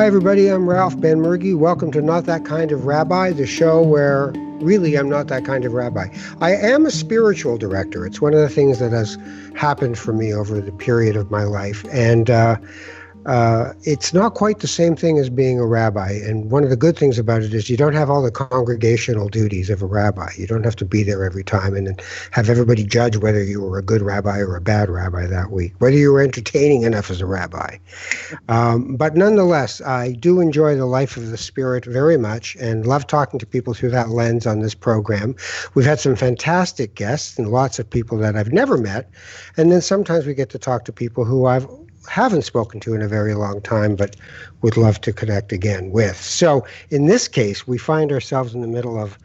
Hi, everybody. I'm Ralph Benmergui. Welcome to Not That Kind of Rabbi, the show where really I'm not that kind of rabbi. I am a spiritual director. It's one of the things that has happened for me over the period of my life. And uh, uh, it's not quite the same thing as being a rabbi. And one of the good things about it is you don't have all the congregational duties of a rabbi. You don't have to be there every time and have everybody judge whether you were a good rabbi or a bad rabbi that week, whether you were entertaining enough as a rabbi. Um, but nonetheless, I do enjoy the life of the spirit very much and love talking to people through that lens on this program. We've had some fantastic guests and lots of people that I've never met. And then sometimes we get to talk to people who I've haven't spoken to in a very long time, but would love to connect again with. So, in this case, we find ourselves in the middle of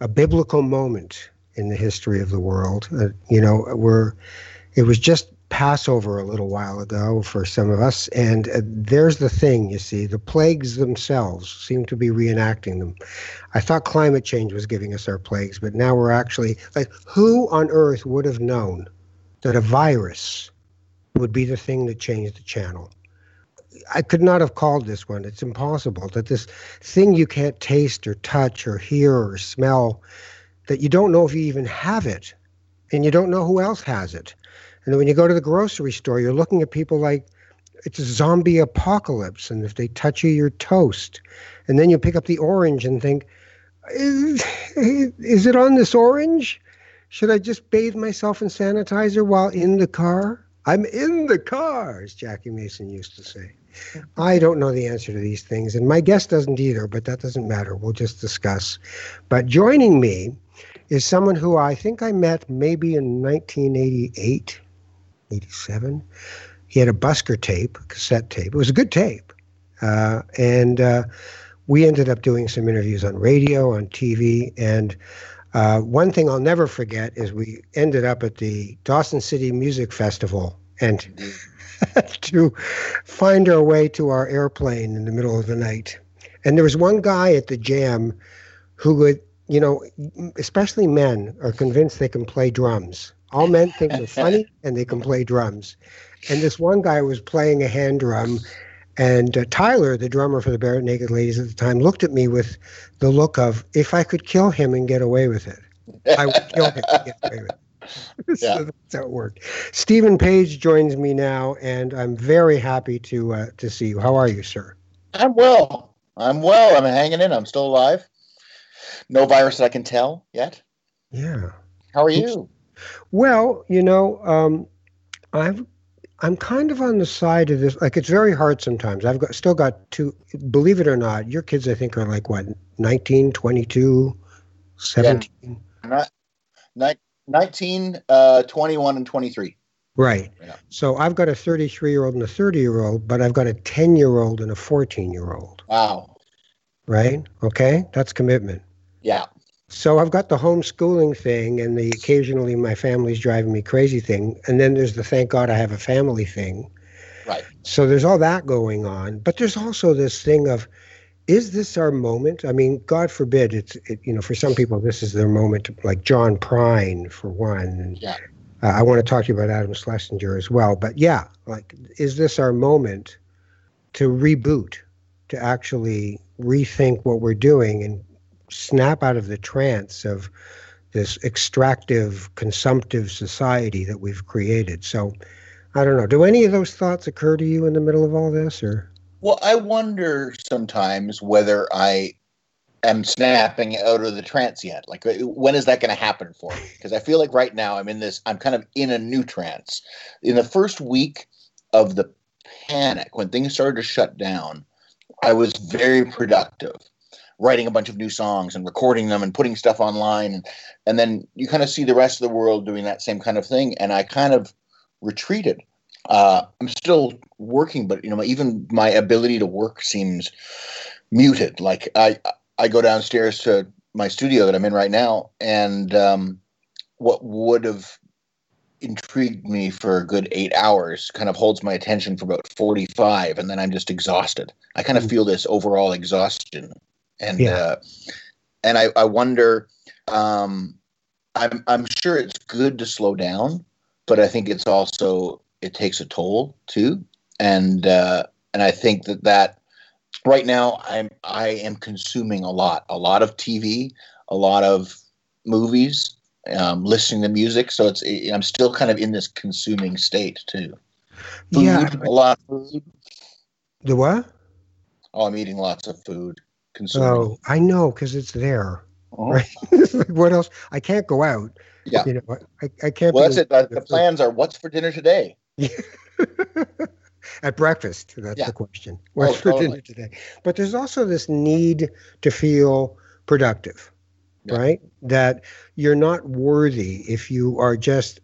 a biblical moment in the history of the world. Uh, you know, we're it was just Passover a little while ago for some of us, and uh, there's the thing. You see, the plagues themselves seem to be reenacting them. I thought climate change was giving us our plagues, but now we're actually like, who on earth would have known that a virus would be the thing that changed the channel. I could not have called this one. It's impossible that this thing you can't taste or touch or hear or smell, that you don't know if you even have it, and you don't know who else has it. And then when you go to the grocery store, you're looking at people like it's a zombie apocalypse, and if they touch you, you're toast. And then you pick up the orange and think, is, is it on this orange? Should I just bathe myself in sanitizer while in the car? I'm in the car, as Jackie Mason used to say. I don't know the answer to these things, and my guest doesn't either, but that doesn't matter. We'll just discuss. But joining me is someone who I think I met maybe in 1988, 87. He had a busker tape, cassette tape. It was a good tape. Uh, and uh, we ended up doing some interviews on radio, on TV, and uh, one thing I'll never forget is we ended up at the Dawson City Music Festival and to find our way to our airplane in the middle of the night. And there was one guy at the jam who would, you know, especially men are convinced they can play drums. All men think they're funny and they can play drums. And this one guy was playing a hand drum and uh, Tyler, the drummer for the Barrett Barenaked Ladies at the time, looked at me with the look of, if I could kill him and get away with it, I would kill him and get away with it. so that's how it worked. Steven Page joins me now, and I'm very happy to uh, to see you. How are you, sir? I'm well. I'm well. I'm hanging in. I'm still alive. No virus that I can tell yet. Yeah. How are you? Well, you know, um, I've I'm kind of on the side of this. Like it's very hard sometimes. I've got still got two. Believe it or not, your kids I think are like what 19, 22, 17. Yeah, not, 19, uh, 21, and 23. Right. Yeah. So I've got a 33 year old and a 30 year old, but I've got a 10 year old and a 14 year old. Wow. Right. Okay. That's commitment. Yeah. So I've got the homeschooling thing and the occasionally my family's driving me crazy thing. And then there's the thank God I have a family thing. Right. So there's all that going on. But there's also this thing of, is this our moment? I mean, God forbid it's, it, you know, for some people, this is their moment, like John Prine, for one. Yeah. Uh, I want to talk to you about Adam Schlesinger as well. But yeah, like, is this our moment to reboot, to actually rethink what we're doing and snap out of the trance of this extractive, consumptive society that we've created. So, I don't know. Do any of those thoughts occur to you in the middle of all this, or? Well, I wonder sometimes whether I am snapping out of the trance yet. Like, when is that going to happen for me? Because I feel like right now I'm in this. I'm kind of in a new trance. In the first week of the panic, when things started to shut down, I was very productive writing a bunch of new songs and recording them and putting stuff online. And, and then you kind of see the rest of the world doing that same kind of thing. And i kind of retreated. Uh, i'm still working but you know even my ability to work seems muted. Like i i go downstairs to my studio that i'm in right now and um, what would have intrigued me for a good eight hours kind of holds my attention for about 45 and then i'm just exhausted. I kind of mm. feel this overall exhaustion and yeah. uh, and I, I wonder. Um, I'm I'm sure it's good to slow down, but I think it's also it takes a toll too, and uh, and I think that that right now I'm I am consuming a lot, a lot of TV, a lot of movies, um, listening to music. So it's I'm still kind of in this consuming state too. Food, Yeah. a lot of food. The what? Oh, I'm eating lots of food. Consuming. Oh, I know because it's there. Uh-huh. Right. What else? I can't go out. Yeah. You know, I, I can't. Well, that's it. Uh, The plans are what's for dinner today. At breakfast, that's Yeah. the question. What's Oh, for totally. dinner today? But there's also this need to feel productive, Yeah. right? That you're not worthy if you are just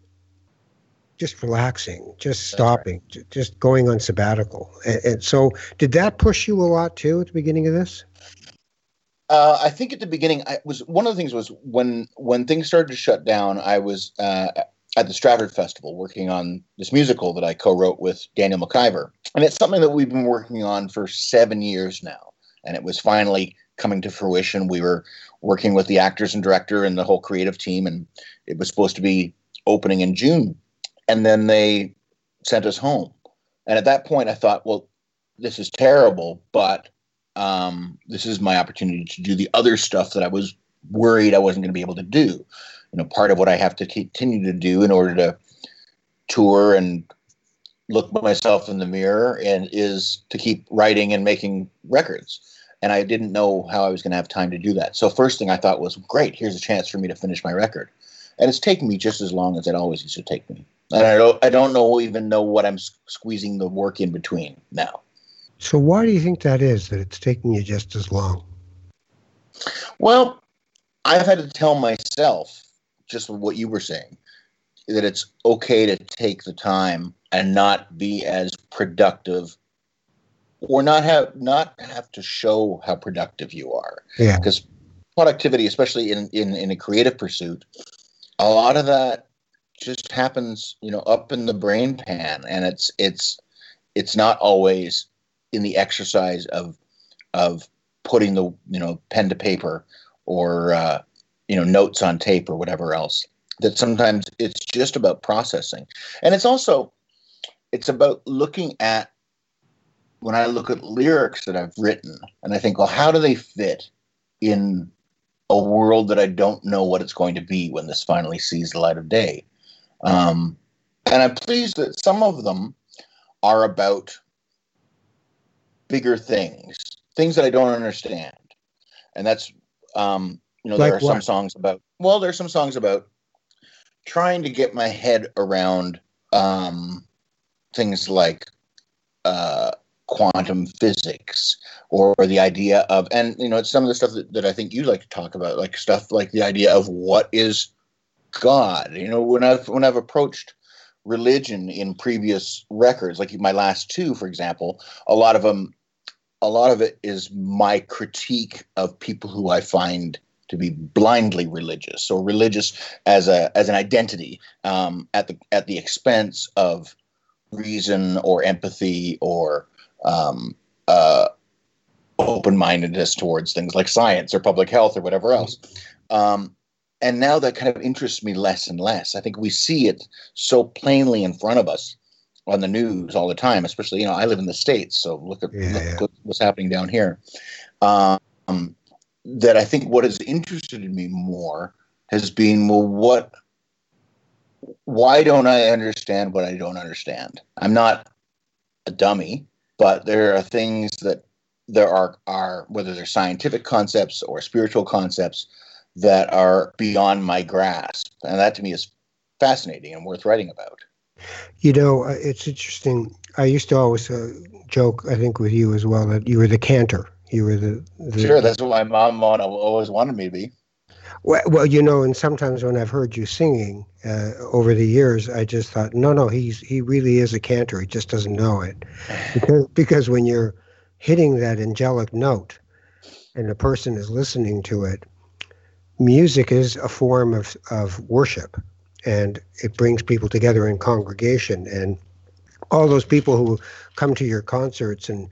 just relaxing, just That's right. stopping, just going on sabbatical. And, and so, did that push you a lot too at the beginning of this? Uh, I think at the beginning, I was one of the things was when when things started to shut down. I was uh, at the Stratford Festival working on this musical that I co-wrote with Daniel MacIvor, and it's something that we've been working on for seven years now. And it was finally coming to fruition. We were working with the actors and director and the whole creative team, and it was supposed to be opening in June. And then they sent us home. And at that point, I thought, well, this is terrible, but um, this is my opportunity to do the other stuff that I was worried I wasn't going to be able to do. You know, part of what I have to continue to do in order to tour and look myself in the mirror and is to keep writing and making records. And I didn't know how I was going to have time to do that. So first thing I thought was, great, here's a chance for me to finish my record. And it's taken me just as long as it always used to take me. And I don't, I don't know even know what I'm squeezing the work in between now. So, why do you think that is? That it's taking you just as long? Well, I've had to tell myself just what you were saying that it's okay to take the time and not be as productive or not have not have to show how productive you are Yeah. because productivity especially in, in in a creative pursuit a lot of that just happens you know up in the brain pan and it's it's it's not always in the exercise of of putting the you know pen to paper or uh, you know notes on tape or whatever else that sometimes it's just about processing. And it's also it's about looking at when i look at lyrics that i've written and i think well how do they fit in a world that i don't know what it's going to be when this finally sees the light of day? Um, and i'm pleased that some of them are about bigger things things that i don't understand. And that's um, you know Like there are some songs about well there's some songs about trying to get my head around um, things like uh, quantum physics or the idea of and you know it's some of the stuff that, that i think you like to talk about like stuff like the idea of what is god. You know when i've when i've approached religion in previous records like my last two for example a lot of them a lot of it is my critique of people who i find to be blindly religious. Or religious as a as an identity um, at the at the expense of reason or empathy or um, uh, open-mindedness towards things like science or public health or whatever else. Um, and now that kind of interests me less and less. I think we see it so plainly in front of us on the news all the time especially you know i live in the states so look at, Yeah, look yeah. what's happening down here. Um, that i think what has interested me more has been well what why don't i understand what i don't understand? I'm not a dummy but there are things that there are are whether they're scientific concepts or spiritual concepts that are beyond my grasp and that to me is fascinating and worth writing about You know, uh, it's interesting. I used to always uh, joke, I think, with you as well, that you were the cantor. You were the, the sure that's what my mom always wanted me to be Well, well, you know, and sometimes when I've heard you singing uh, over the years, I just thought, no, no, he's he really is a cantor. He just doesn't know it, because because when you're hitting that angelic note, and the person is listening to it, music is a form of of worship, and it brings people together in congregation, and all those people who come to your concerts, and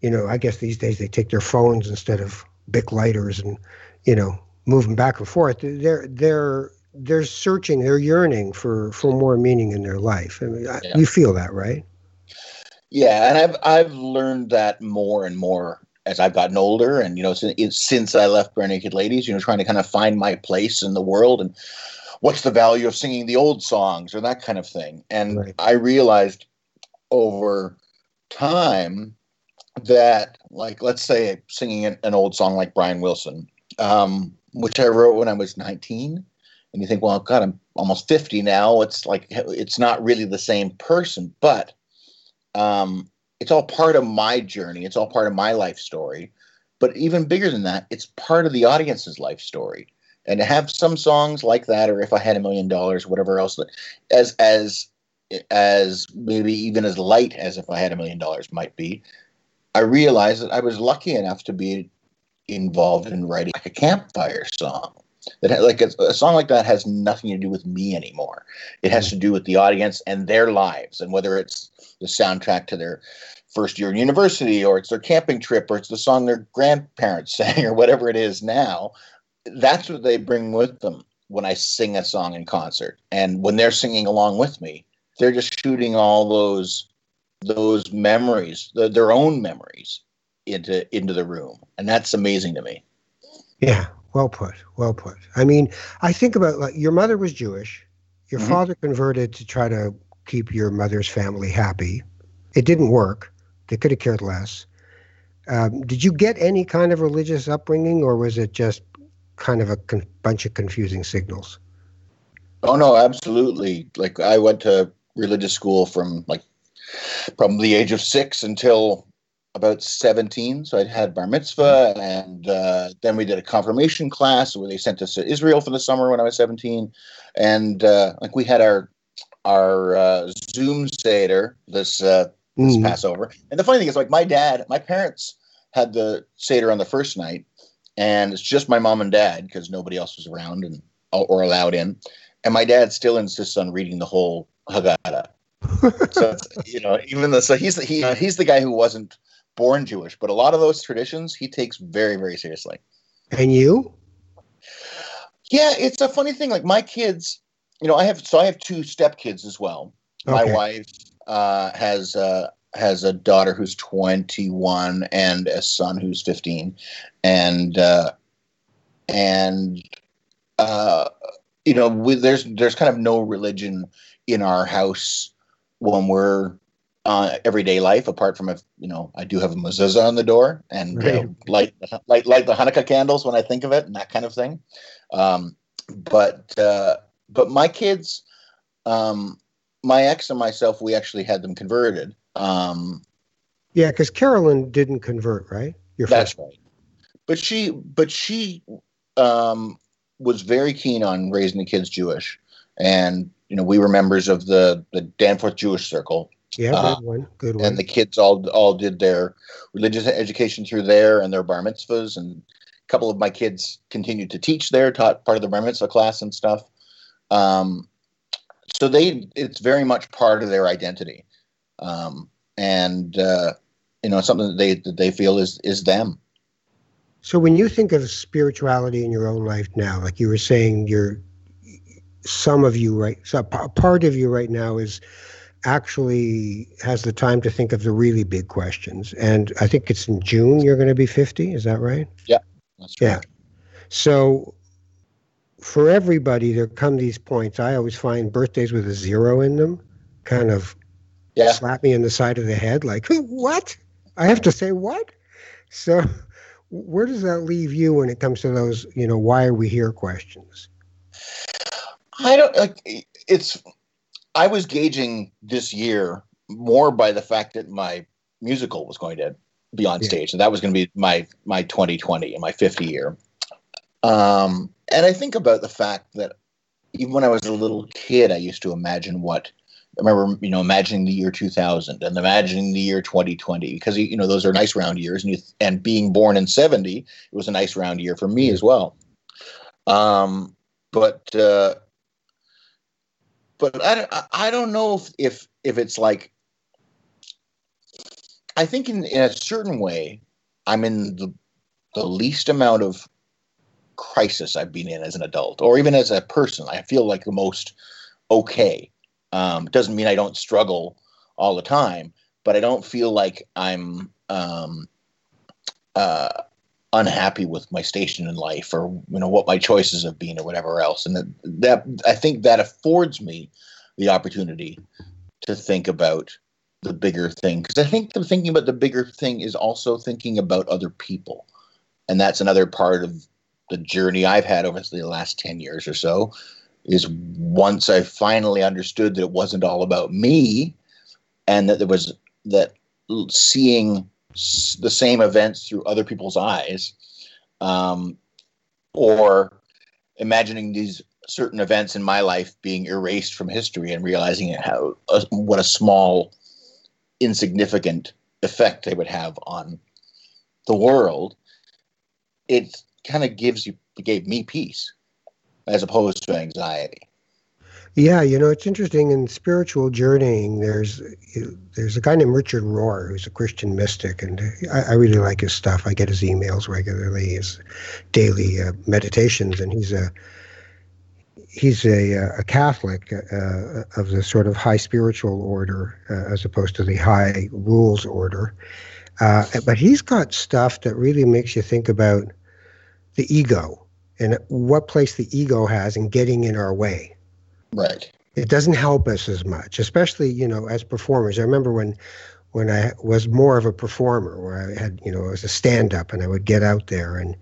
you know, I guess these days they take their phones instead of big lighters, and you know, moving back and forth. They're they're they're searching, they're yearning for for more meaning in their life. I mean, Yeah. you feel that, right? Yeah, and I've I've learned that more and more as I've gotten older, and you know, since, since I left Barenaked Ladies, you know, trying to kind of find my place in the world and what's the value of singing the old songs or that kind of thing. And right. I realized over time that, like, let's say singing an, an old song like Brian Wilson, um, which I wrote when I was 19, and you think, well, God, I'm almost 50 now. It's like it's not really the same person, but um, it's all part of my journey. It's all part of my life story. But even bigger than that, it's part of the audience's life story. And to have some songs like that, or if I had a million dollars, whatever else, as as as maybe even as light as if I had a million dollars might be, I realized that I was lucky enough to be involved in writing like a campfire song. That like a, a, song like that has nothing to do with me anymore. It has hmm. to do with the audience and their lives, and whether it's the soundtrack to their first year in university, or it's their camping trip, or it's the song their grandparents sang, or whatever it is now. That's what they bring with them when I sing a song in concert, and when they're singing along with me, they're just shooting all those those memories, the, their own memories, into into the room, and that's amazing to me. Yeah, well put, well put. I mean, I think about like your mother was Jewish, your mm-hmm. father converted to try to keep your mother's family happy. It didn't work. They could have cared less. Um, did you get any kind of religious upbringing, or was it just kind of a con- bunch of confusing signals? Oh no, absolutely. Like I went to religious school from like from the age of six until about 17. So I had bar mitzvah, and uh, then we did a confirmation class where they sent us to Israel for the summer when I was 17. And uh, like we had our our uh, Zoom Seder this uh, this mm. Passover. And the funny thing is, like my dad, my parents had the Seder on the first night, and it's just my mom and dad because nobody else was around and or allowed in. And my dad still insists on reading the whole Haggadah. so you know, even though so he's the, he he's the guy who wasn't born Jewish, but a lot of those traditions he takes very very seriously. And you? Yeah, it's a funny thing. Like my kids, you know, I have so I have two stepkids as well. Okay. My wife uh, has uh, has a daughter who's 21 and a son who's 15, and uh, and uh, you know, we, there's there's kind of no religion in our house when we're uh, everyday life, apart from if you know I do have a mezuzah on the door and right. uh, light light light the Hanukkah candles when I think of it and that kind of thing. Um, but uh, but my kids, um, my ex and myself, we actually had them converted. Um, yeah, because Carolyn didn't convert, right? Your that's first. right. But she, but she um, was very keen on raising the kids Jewish, and you know we were members of the the Danforth Jewish Circle. Yeah, good uh, one, good one. And the kids all all did their religious education through there and their bar mitzvahs, and a couple of my kids continued to teach there, taught part of the bar mitzvah class and stuff. Um, so they, it's very much part of their identity, um, and uh, you know something that they that they feel is is them. So when you think of spirituality in your own life now, like you were saying, you're some of you right, so a part of you right now is actually has the time to think of the really big questions. And I think it's in June you're going to be 50. Is that right? Yeah. yeah. So for everybody, there come these points. I always find birthdays with a zero in them kind of yeah. slap me in the side of the head like, what? I have to say what? So where does that leave you when it comes to those, you know, why are we here questions? I don't like it's I was gauging this year more by the fact that my musical was going to be on yeah. stage and that was going to be my my 2020 and my 50 year. Um and I think about the fact that even when I was a little kid I used to imagine what I remember, you know, imagining the year 2000 and imagining the year 2020 because you know those are nice round years, and you, and being born in 70, it was a nice round year for me as well. Um, but uh, but I, I don't know if, if if it's like I think in, in a certain way I'm in the the least amount of crisis I've been in as an adult or even as a person. I feel like the most okay um, doesn't mean I don't struggle all the time, but I don't feel like I'm um, uh, unhappy with my station in life or you know what my choices have been or whatever else and that, that i think that affords me the opportunity to think about the bigger thing because i think the thinking about the bigger thing is also thinking about other people and that's another part of the journey i've had over the last 10 years or so is once i finally understood that it wasn't all about me and that there was that seeing the same events through other people's eyes, um, or imagining these certain events in my life being erased from history and realizing how uh, what a small, insignificant effect they would have on the world. It kind of gives you gave me peace as opposed to anxiety. Yeah, you know, it's interesting in spiritual journeying. There's there's a guy named Richard Rohr who's a Christian mystic, and I, I really like his stuff. I get his emails regularly, his daily uh, meditations, and he's a he's a, uh, a Catholic uh, of the sort of high spiritual order uh, as opposed to the high rules order. Uh, but he's got stuff that really makes you think about the ego and what place the ego has in getting in our way Right. It doesn't help us as much, especially you know as performers. I remember when when I was more of a performer, where I had you know I was a stand up and I would get out there and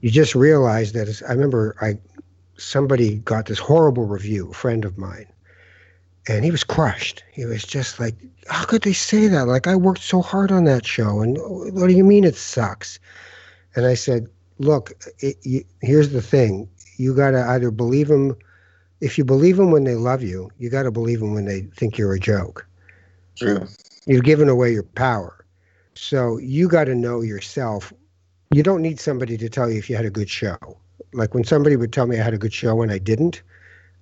you just realize that I remember I somebody got this horrible review, a friend of mine, and he was crushed. He was just like, how could they say that? Like I worked so hard on that show, and what do you mean it sucks? And I said, look, it, you, here's the thing: you got to either believe them. if you believe them when they love you, you got to believe them when they think you're a joke. True. You've given away your power. So you got to know yourself. You don't need somebody to tell you if you had a good show. Like when somebody would tell me I had a good show and I didn't,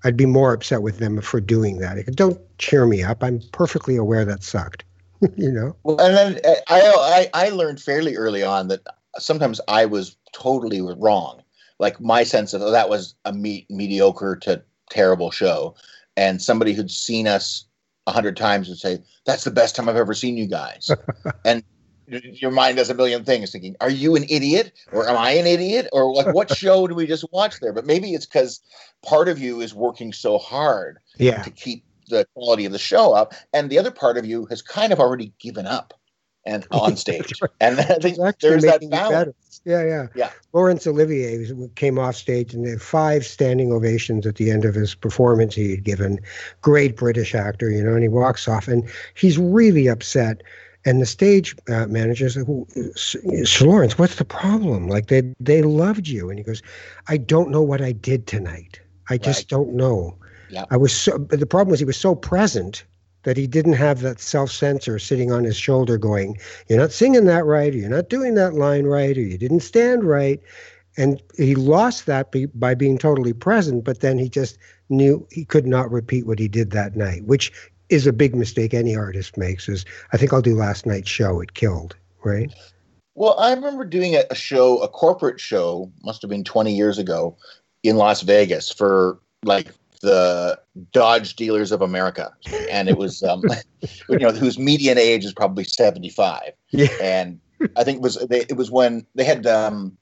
I'd be more upset with them for doing that. Don't cheer me up. I'm perfectly aware that sucked. you know. Well, and then uh, I, I I learned fairly early on that sometimes I was totally wrong. Like my sense of oh, that was a me- mediocre to terrible show, and somebody who'd seen us a hundred times would say, "That's the best time I've ever seen you guys," and your mind does a million things, thinking, "Are you an idiot, or am I an idiot, or like what show do we just watch there?" But maybe it's because part of you is working so hard yeah. to keep the quality of the show up, and the other part of you has kind of already given up and on stage. and I think there's that balance. Yeah, yeah. Yeah. Laurence Olivier came off stage and there five standing ovations at the end of his performance he had given. Great British actor, you know, and he walks off and he's really upset. And the stage uh, manager said, Sir Laurence, what's the problem? Like they they loved you. And he goes, I don't know what I did tonight. I just right. don't know. Yeah. I was so but the problem was he was so present that he didn't have that self censor sitting on his shoulder going, You're not singing that right, or you're not doing that line right, or you didn't stand right. And he lost that be, by being totally present, but then he just knew he could not repeat what he did that night, which is a big mistake any artist makes. Is I think I'll do last night's show. It killed, right? Well, I remember doing a, a show, a corporate show, must have been 20 years ago in Las Vegas for like the Dodge Dealers of America, and it was um, you know whose median age is probably seventy five, yeah. and I think it was they, it was when they had um,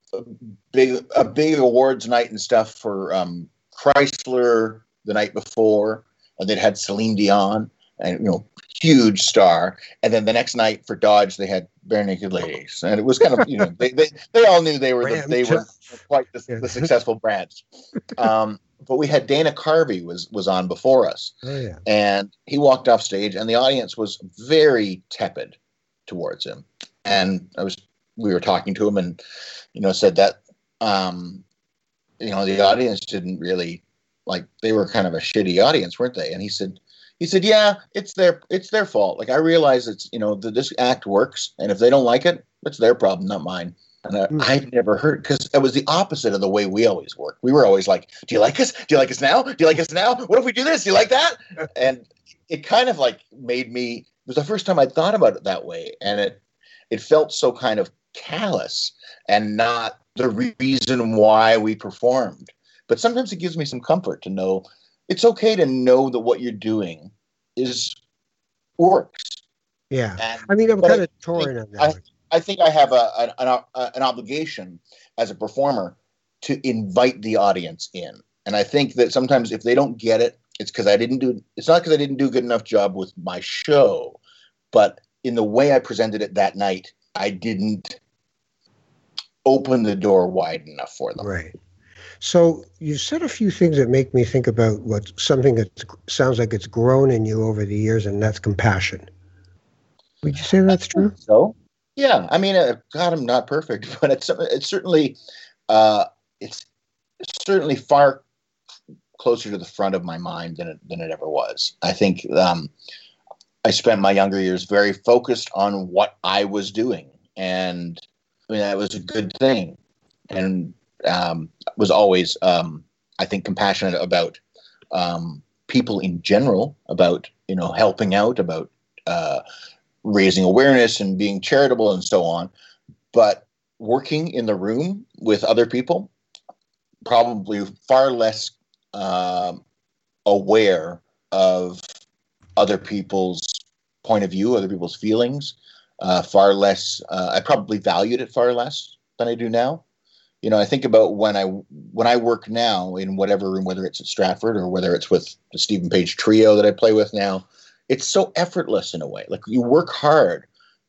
big a big awards night and stuff for um, Chrysler the night before, and they'd had Celine Dion, and you know huge star, and then the next night for Dodge they had Barenaked Ladies, and it was kind of you know they they, they all knew they were the, they were quite the, the successful brands. Um, but we had Dana Carvey was was on before us, oh, yeah. and he walked off stage, and the audience was very tepid towards him. And I was we were talking to him, and you know said that um, you know the audience didn't really like they were kind of a shitty audience, weren't they? And he said he said, "Yeah, it's their it's their fault. Like I realize it's you know that this act works, and if they don't like it, it's their problem, not mine." And I, mm. I've never heard because it was the opposite of the way we always work. We were always like, "Do you like us? Do you like us now? Do you like us now? What if we do this? Do you like that?" and it kind of like made me. It was the first time I thought about it that way, and it it felt so kind of callous and not the reason why we performed. But sometimes it gives me some comfort to know it's okay to know that what you're doing is works. Yeah, and, I mean, I'm kind of torn on that. I think I have a, an, a, uh, an obligation as a performer to invite the audience in. And I think that sometimes if they don't get it, it's because I didn't do. It's not because I didn't do a good enough job with my show, but in the way I presented it that night, I didn't open the door wide enough for them. Right. So you said a few things that make me think about what something that sounds like it's grown in you over the years, and that's compassion. Would you say that's true? So, yeah. I mean, uh, God, I'm not perfect, but it's it's certainly uh, it's certainly far closer to the front of my mind than it, than it ever was. I think um, I spent my younger years very focused on what I was doing, and I mean that was a good thing, and um, was always um, I think compassionate about um, people in general, about you know helping out, about uh, raising awareness and being charitable and so on, but working in the room with other people, probably far less uh, aware of other people's point of view, other people's feelings. Uh, far less. Uh, I probably valued it far less than I do now. You know, I think about when I when I work now in whatever room, whether it's at Stratford or whether it's with the Steven Page trio that I play with now. It's so effortless in a way. Like you work hard,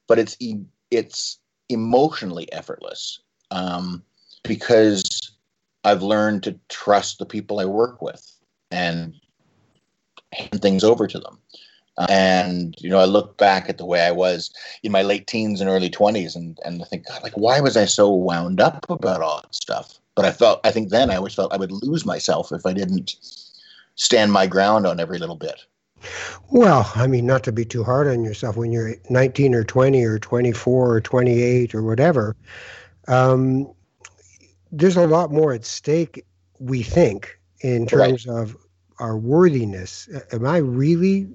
but it's it's emotionally effortless um, because I've learned to trust the people I work with and hand things over to them. And you know, I look back at the way I was in my late teens and early twenties, and and I think, God, like, why was I so wound up about all that stuff? But I felt, I think then I always felt I would lose myself if I didn't stand my ground on every little bit. Well, I mean, not to be too hard on yourself when you're 19 or 20 or 24 or 28 or whatever. Um, there's a lot more at stake, we think, in terms right. of our worthiness. Am I really,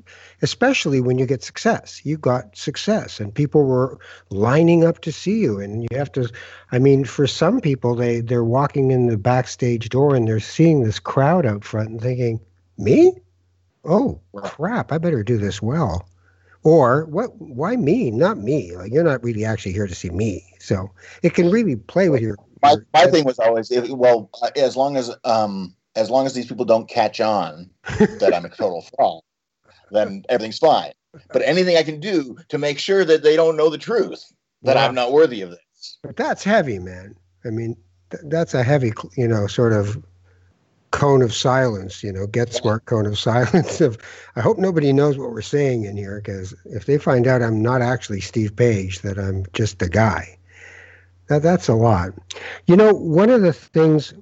especially when you get success? You got success, and people were lining up to see you, and you have to. I mean, for some people, they they're walking in the backstage door and they're seeing this crowd out front and thinking, "Me? Oh crap! I better do this well." Or what? Why me? Not me. Like you're not really actually here to see me. So it can really play with your. My, my thing was always well, as long as um as long as these people don't catch on that I'm a total fraud, then everything's fine. But anything I can do to make sure that they don't know the truth, that wow. I'm not worthy of this. But that's heavy, man. I mean, th- that's a heavy, you know, sort of cone of silence, you know, get smart cone of silence of I hope nobody knows what we're saying in here because if they find out I'm not actually Steve Page, that I'm just a guy. That that's a lot. You know, one of the things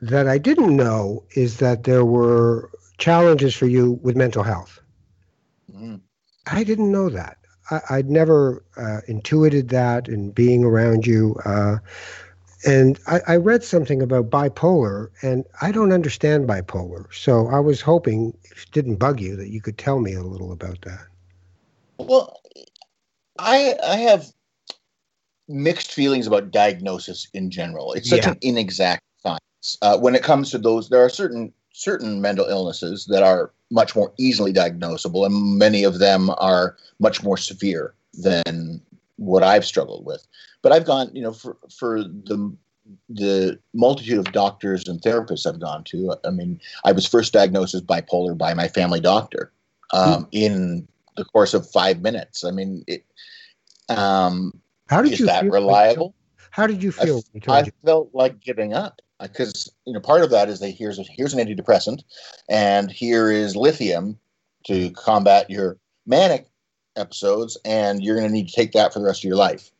that I didn't know is that there were challenges for you with mental health. Mm. I didn't know that. I, would never uh, intuited that in being around you. Uh, and I, I, read something about bipolar, and I don't understand bipolar. So I was hoping, if it didn't bug you, that you could tell me a little about that. Well, I I have mixed feelings about diagnosis in general. It's such yeah. an inexact science. uh, when it comes to those, there are certain certain mental illnesses that are much more easily diagnosable, and many of them are much more severe than what I've struggled with. But I've gone, you know, for for the the multitude of doctors and therapists I've gone to. I mean, I was first diagnosed as bipolar by my family doctor um, mm. in the course of five minutes. I mean, it, um, how did you that reliable? How did you feel? I, I felt like giving up because you know part of that is that here's a, here's an antidepressant, and here is lithium to combat your manic episodes, and you're going to need to take that for the rest of your life.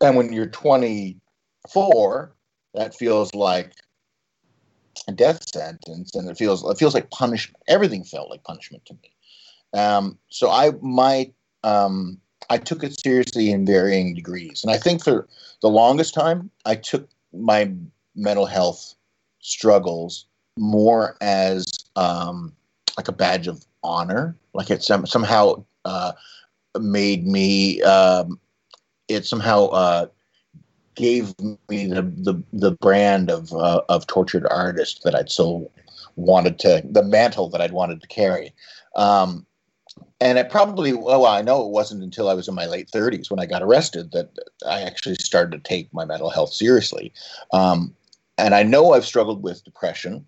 And when you're 24, that feels like a death sentence, and it feels it feels like punishment. Everything felt like punishment to me. Um, so I my um, I took it seriously in varying degrees, and I think for the longest time, I took my mental health struggles more as um, like a badge of honor. Like it some, somehow uh, made me. Um, it somehow uh, gave me the, the the brand of uh, of tortured artist that I'd so wanted to the mantle that I'd wanted to carry. Um, and it probably well i know it wasn't until i was in my late 30s when i got arrested that i actually started to take my mental health seriously um, and i know i've struggled with depression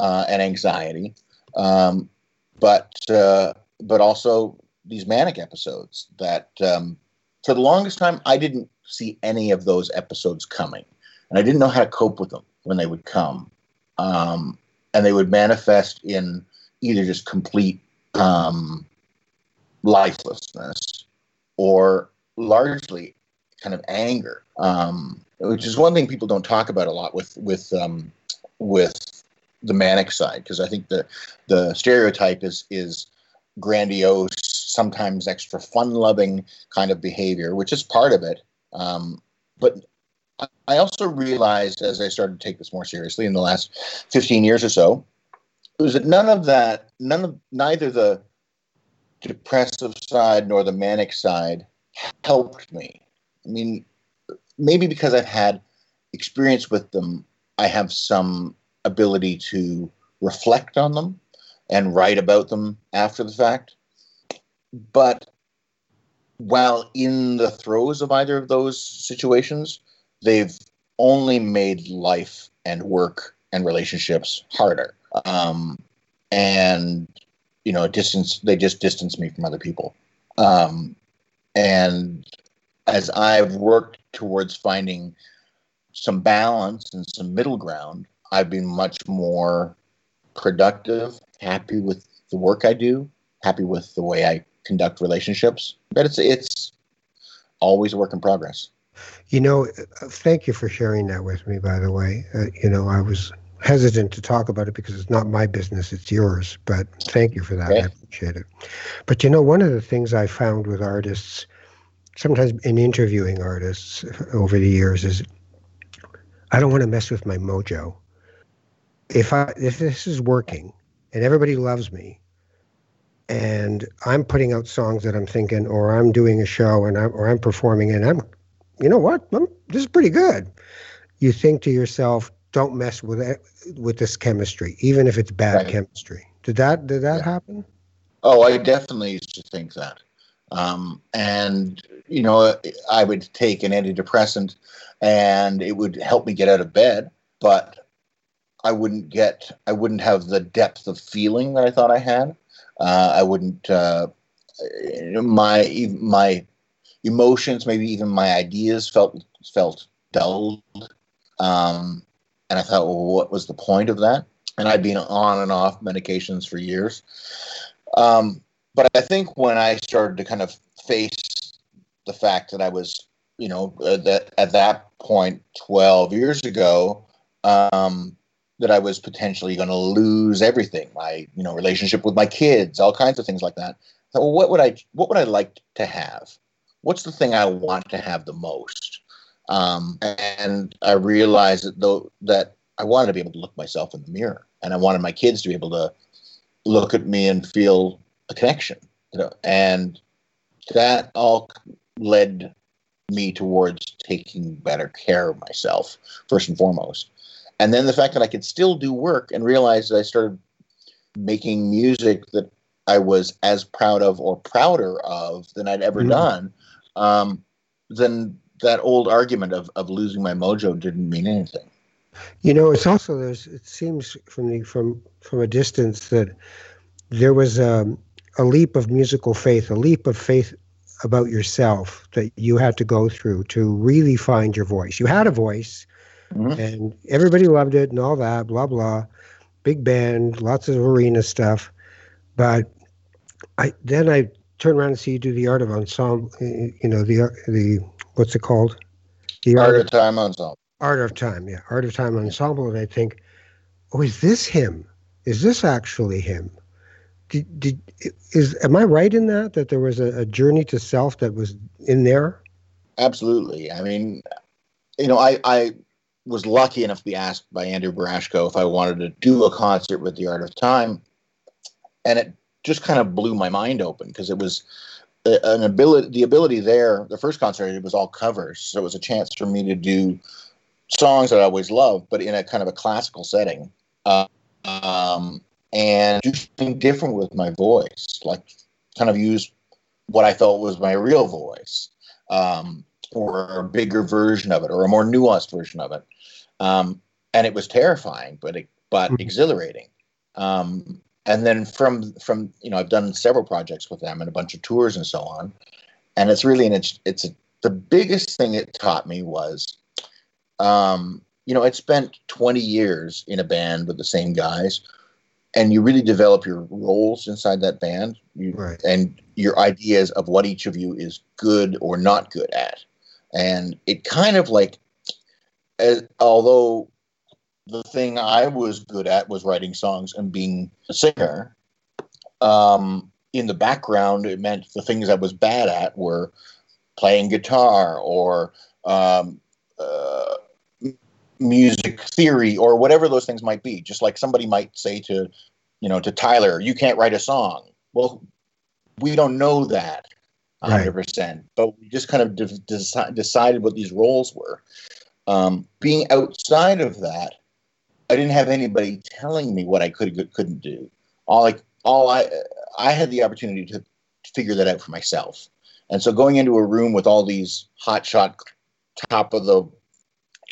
uh, and anxiety um, but uh, but also these manic episodes that um, for the longest time i didn't see any of those episodes coming and i didn't know how to cope with them when they would come. Um, and they would manifest in either just complete um, lifelessness or largely kind of anger, um, which is one thing people don't talk about a lot with with um, with the manic side because I think the the stereotype is is grandiose, sometimes extra fun loving kind of behavior, which is part of it. Um, but I also realized as I started to take this more seriously in the last 15 years or so, was that none of that, none of neither the depressive side nor the manic side helped me. I mean, maybe because I've had experience with them, I have some ability to reflect on them and write about them after the fact. But while in the throes of either of those situations, they've only made life and work and relationships harder. Um, and you know, distance. They just distance me from other people. Um, and as I've worked towards finding some balance and some middle ground, I've been much more productive, happy with the work I do, happy with the way I conduct relationships. But it's it's always a work in progress. You know, thank you for sharing that with me. By the way, uh, you know, I was hesitant to talk about it because it's not my business, it's yours. But thank you for that. I appreciate it. But you know, one of the things I found with artists, sometimes in interviewing artists over the years, is I don't want to mess with my mojo. If I if this is working and everybody loves me, and I'm putting out songs that I'm thinking, or I'm doing a show and I'm or I'm performing and I'm, you know what, I'm, this is pretty good. You think to yourself, don't mess with it, with this chemistry, even if it's bad right. chemistry. Did that did that yeah. happen? Oh, I definitely used to think that. Um, and you know, I would take an antidepressant, and it would help me get out of bed, but I wouldn't get, I wouldn't have the depth of feeling that I thought I had. Uh, I wouldn't. Uh, my my emotions, maybe even my ideas, felt felt dulled. Um, and I thought, well, what was the point of that? And I'd been on and off medications for years. Um, but I think when I started to kind of face the fact that I was, you know, uh, that at that point, 12 years ago, um, that I was potentially going to lose everything, my, you know, relationship with my kids, all kinds of things like that. I thought, well, what would I, what would I like to have? What's the thing I want to have the most? Um, and I realized that though that I wanted to be able to look myself in the mirror, and I wanted my kids to be able to look at me and feel a connection. You know, and that all led me towards taking better care of myself first and foremost. And then the fact that I could still do work and realize that I started making music that I was as proud of or prouder of than I'd ever mm-hmm. done, um, then that old argument of, of losing my mojo didn't mean anything. You know, it's also there's it seems from the from from a distance that there was a, um, a leap of musical faith, a leap of faith about yourself that you had to go through to really find your voice. You had a voice, mm-hmm. and everybody loved it and all that, blah blah, big band, lots of arena stuff, but I then I turn around and see you do the art of ensemble, you know the the what's it called? The Art, Art of Time Ensemble. Art of Time, yeah, Art of Time Ensemble, and I think, oh, is this him? Is this actually him? Did, did is am I right in that that there was a, a journey to self that was in there? Absolutely. I mean, you know, I I was lucky enough to be asked by Andrew Burashko if I wanted to do a concert with the Art of Time, and it just kind of blew my mind open because it was an ability the ability there the first concert it was all covers. So it was a chance for me to do songs that i always loved but in a kind of a classical setting. Uh, um, and do something different with my voice like kind of use what I felt was my real voice, um, or a bigger version of it, or a more nuanced version of it. Um, and it was terrifying, but it, but mm-hmm. exhilarating. Um, and then from from you know, I've done several projects with them and a bunch of tours and so on. And it's really an it's, it's a, the biggest thing it taught me was, um, you know, I'd spent 20 years in a band with the same guys and you really develop your roles inside that band you, right. and your ideas of what each of you is good or not good at and it kind of like as, although the thing i was good at was writing songs and being a singer um, in the background it meant the things i was bad at were playing guitar or um, uh, music theory or whatever those things might be. Just like somebody might say to you know to tyler you can't write a song. Well we don't know that 100% right. but we just kind of de- de- decided what these roles were um, being outside of that i didn't have anybody telling me what i could couldn't do. All like all i i had the opportunity to figure that out for myself. And so going into a room with all these hotshot top of the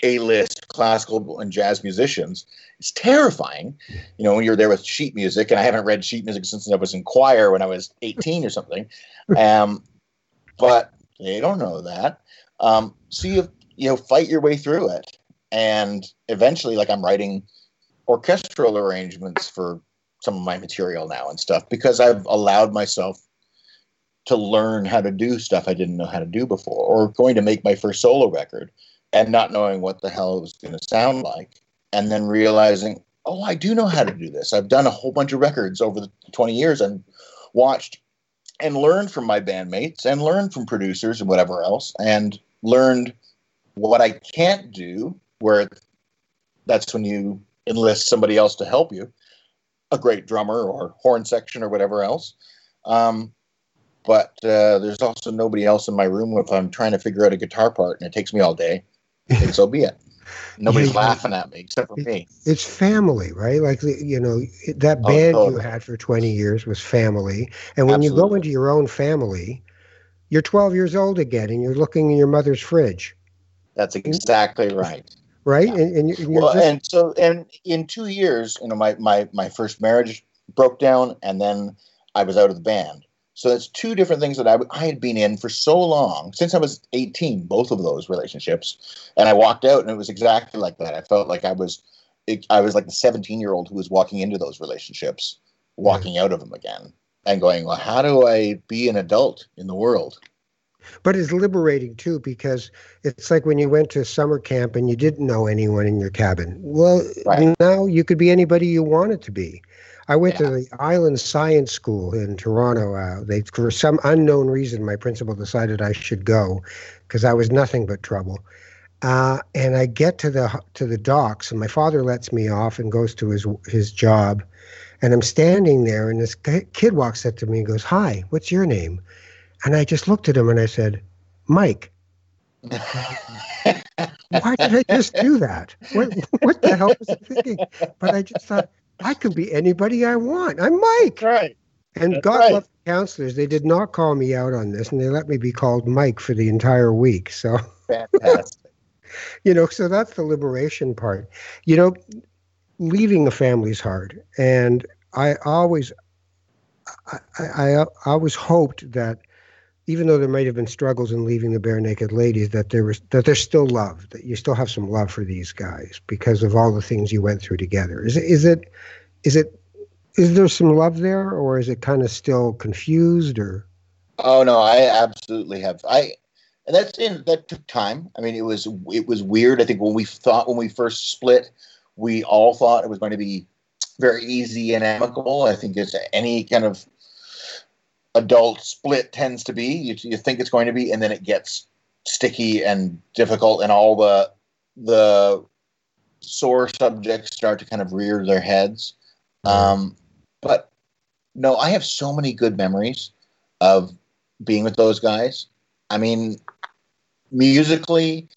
a-list classical and jazz musicians it's terrifying. You know when you're there with sheet music and i haven't read sheet music since i was in choir when i was 18 or something um, but they don't know that. Um, so you know fight your way through it and eventually like i'm writing orchestral arrangements for some of my material now and stuff because i've allowed myself to learn how to do stuff i didn't know how to do before or going to make my first solo record and not knowing what the hell it was going to sound like, and then realizing, oh, I do know how to do this. I've done a whole bunch of records over the 20 years and watched and learned from my bandmates and learned from producers and whatever else, and learned what I can't do, where that's when you enlist somebody else to help you, a great drummer or horn section or whatever else. Um, but uh, there's also nobody else in my room if I'm trying to figure out a guitar part and it takes me all day and so be it. Nobody's yeah, laughing at me except for me. It's family, right? Like you know that oh, band oh, you had for twenty years was family, and when Absolutely. you go into your own family, you're 12 years old again, and you're looking in your mother's fridge. That's mm-hmm. exactly right. Right, yeah. and, and, well, just... and so and in two years, you know, my my my first marriage broke down, and then I was out of the band. So that's two different things that I, I had been in for so long, since I was 18, both of those relationships. And I walked out and it was exactly like that. I felt like I was, I was like the 17 year old who was walking into those relationships, walking out of them again and going, well, how do I be an adult in the world? But it's liberating too because it's like when you went to summer camp and you didn't know anyone in your cabin. Well, right. now you could be anybody you wanted to be. I went yeah. to the Island Science School in Toronto. Uh, they, for some unknown reason, my principal decided I should go because I was nothing but trouble. Uh, and I get to the to the docks, and my father lets me off and goes to his his job. And I'm standing there, and this kid walks up to me and goes, "Hi, what's your name?" And I just looked at him and I said, "Mike." Why did I just do that? What, what the hell was I thinking? But I just thought, I can be anybody I want. I'm Mike. right. And That's God right. love the counselors. They did not call me out on this, and they let me be called Mike for the entire week. So fantastic. you know, so that's the liberation part. You know, leaving a family's hard, and I always, I, I, I always hoped that even though there might have been struggles in leaving the Barenaked Ladies, that there was that there's still love, that you still have some love for these guys because of all the things you went through together. Is it is it is it is there some love there, or is it kind of still confused? Or oh no, I absolutely have. I and that's in that took time. I mean, it was it was weird. I think when we thought when we first split, we all thought it was going to be very easy and amicable. I think it's any kind of adult split tends to be. You, you think it's going to be, and then it gets sticky and difficult, and all the the sore subjects start to kind of rear their heads. Um, but no, I have so many good memories of being with those guys. I mean, musically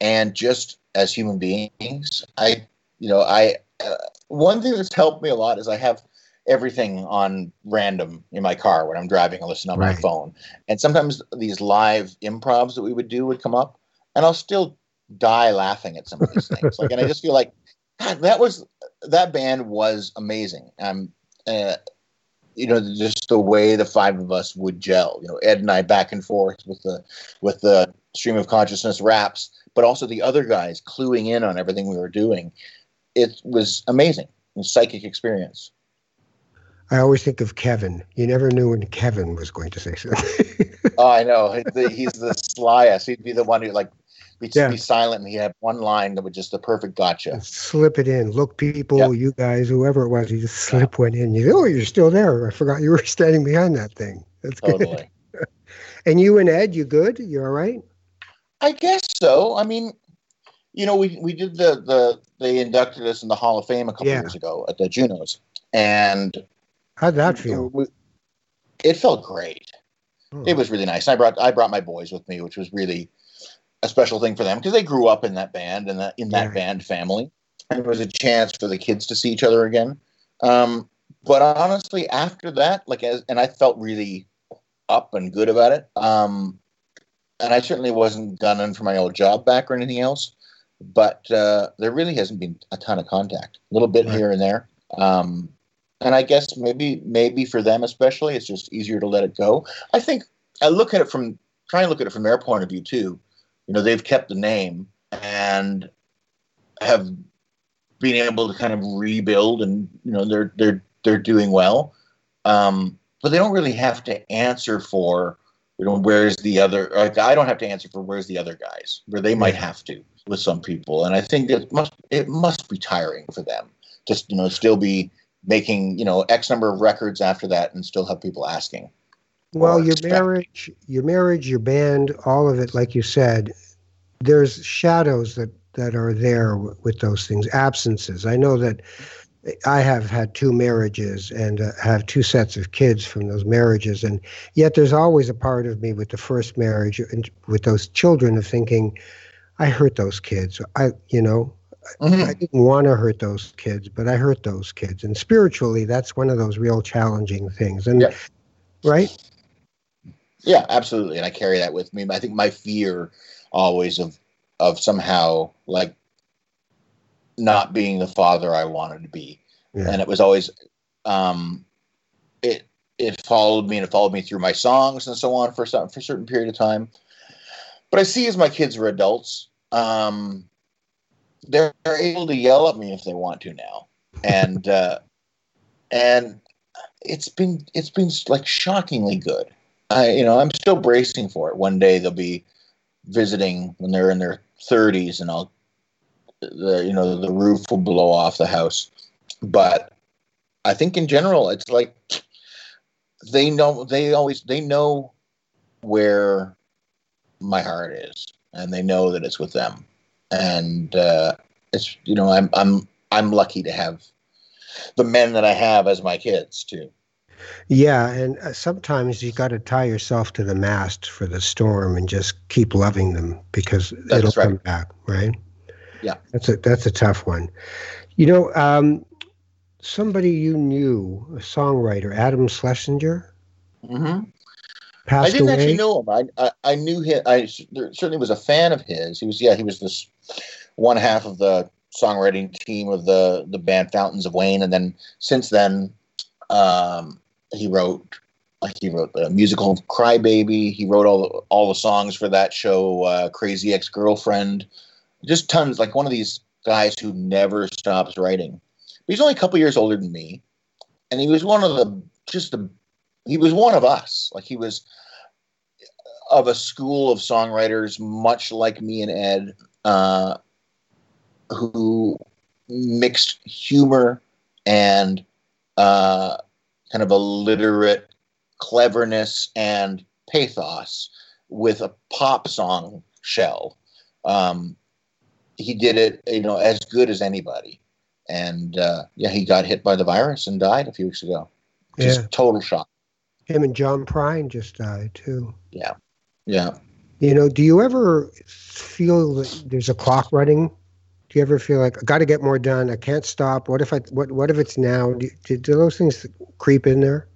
and just as human beings, I, you know, I, uh, one thing that's helped me a lot is I have everything on random in my car when I'm driving. I listen on Right. my phone, and sometimes these live improvs that we would do would come up, and I'll still die laughing at some of these things. Like, and I just feel like God, that was that band was amazing. Um, uh, you know, just the way the five of us would gel. You know, Ed and I back and forth with the with the stream of consciousness raps, but also the other guys cluing in on everything we were doing. It was amazing, a psychic experience. I always think of Kevin. You never knew when Kevin was going to say something. Oh, I know. He's the slyest. He'd be the one who like be, Yeah. be silent, and he had one line that was just the perfect gotcha. slip it in. Look, people, Yep. you guys, whoever it was, you just slip one in. You, oh, you're still there. I forgot you were standing behind that thing. That's good. And you and Ed, you good? You all right? I guess so. I mean, you know, we we did the the they inducted us in the Hall of Fame a couple Yeah. years ago at the Junos, and How'd that feel? it felt great. Oh, It was really nice. I brought I brought my boys with me, which was really a special thing for them because they grew up in that band and that in that Yeah. band family. And it was a chance for the kids to see each other again. Um, but honestly, after that, like as and I felt really up and good about it. Um, and I certainly wasn't gunning for my old job back or anything else. But uh, there really hasn't been a ton of contact. A little bit Right. here and there. Um, and I guess maybe maybe for them especially, it's just easier to let it go. I think I look at it from try and look at it from their point of view too. You know, they've kept the name and have been able to kind of rebuild, and you know they're they're they're doing well. Um, but they don't really have to answer for you know where's the other. Like I don't have to answer for where's the other guys, where they might have to with some people, and I think it must it must be tiring for them. Just you know, still be making you know x number of records after that, and still have people asking. Well, your expect. marriage, your marriage, your band, all of it, like you said, there's shadows that that are there w- with those things, absences. I know that I have had two marriages and uh, have two sets of kids from those marriages, and yet there's always a part of me with the first marriage and with those children of thinking, I hurt those kids. I, you know, I didn't want to hurt those kids, but I hurt those kids. And spiritually, that's one of those real challenging things. And Yep. right, Yeah, absolutely. And I carry that with me. I think my fear always of of somehow like not being the father I wanted to be. Yeah. And it was always um it it followed me and it followed me through my songs and so on for some for a certain period of time. But I see as my kids are adults, um they're, they're able to yell at me if they want to now. And uh and it's been it's been like shockingly good. I, you know, I'm still bracing for it. One day they'll be visiting when they're in their 30s, and I'll, the you know, the roof will blow off the house. But I think in general, it's like they know they always they know where my heart is, and they know that it's with them, and uh, it's you know, I'm I'm I'm lucky to have the men that I have as my kids too. Yeah, and uh, sometimes you got to tie yourself to the mast for the storm and just keep loving them because That's it'll right. come back, right? Yeah. that's a that's a tough one. You know, um, somebody you knew, a songwriter, Adam Schlesinger, Mm-hmm. I didn't away. actually know him. I, I I knew him. I certainly was a fan of his. He was yeah. He was this one half of the songwriting team of the the band Fountains of Wayne, and then since then, um, he wrote like he wrote the musical Crybaby. He wrote all the, all the songs for that show, uh, Crazy Ex Girlfriend. Just tons. Like one of these guys who never stops writing. But he's only a couple years older than me, and he was one of the just the he was one of us. Like he was of a school of songwriters, much like me and Ed, uh, who mixed humor and uh, kind of a literate cleverness and pathos with a pop song shell. Um, he did it, you know, as good as anybody. And uh, yeah, he got hit by the virus and died a few weeks ago. Just Yeah, total shock. Him and John Prine just died too. Yeah. Yeah. You know, do you ever feel that there's a clock running Do you ever feel like I got to get more done? I can't stop. What if I? What What if it's now? Do, do, do those things creep in there?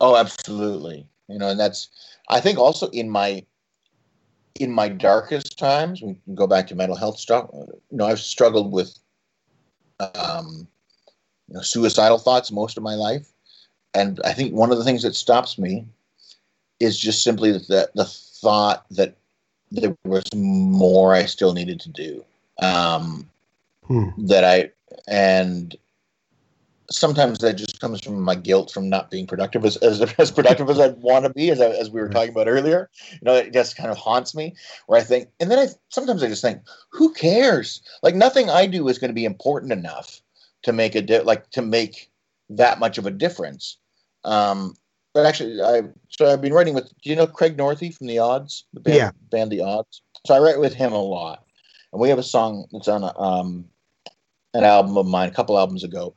Oh, absolutely. You know, and that's I think also in my in my darkest times, we can go back to mental health stuff. You know, I've struggled with um, you know, suicidal thoughts most of my life, and I think one of the things that stops me is just simply the the thought that there was more I still needed to do. Um, hmm. That I and sometimes that just comes from my guilt from not being productive as, as, as productive as I want to be, as, I, as we were talking about earlier. You know, it just kind of haunts me where I think, and then I sometimes I just think, who cares? Like nothing I do is going to be important enough to make a di- like to make that much of a difference. Um, but actually, I so I've been writing with. Do you know Craig Northey from the Odds? The band, yeah. band The Odds. So I write with him a lot, and we have a song that's on um, an album of mine a couple albums ago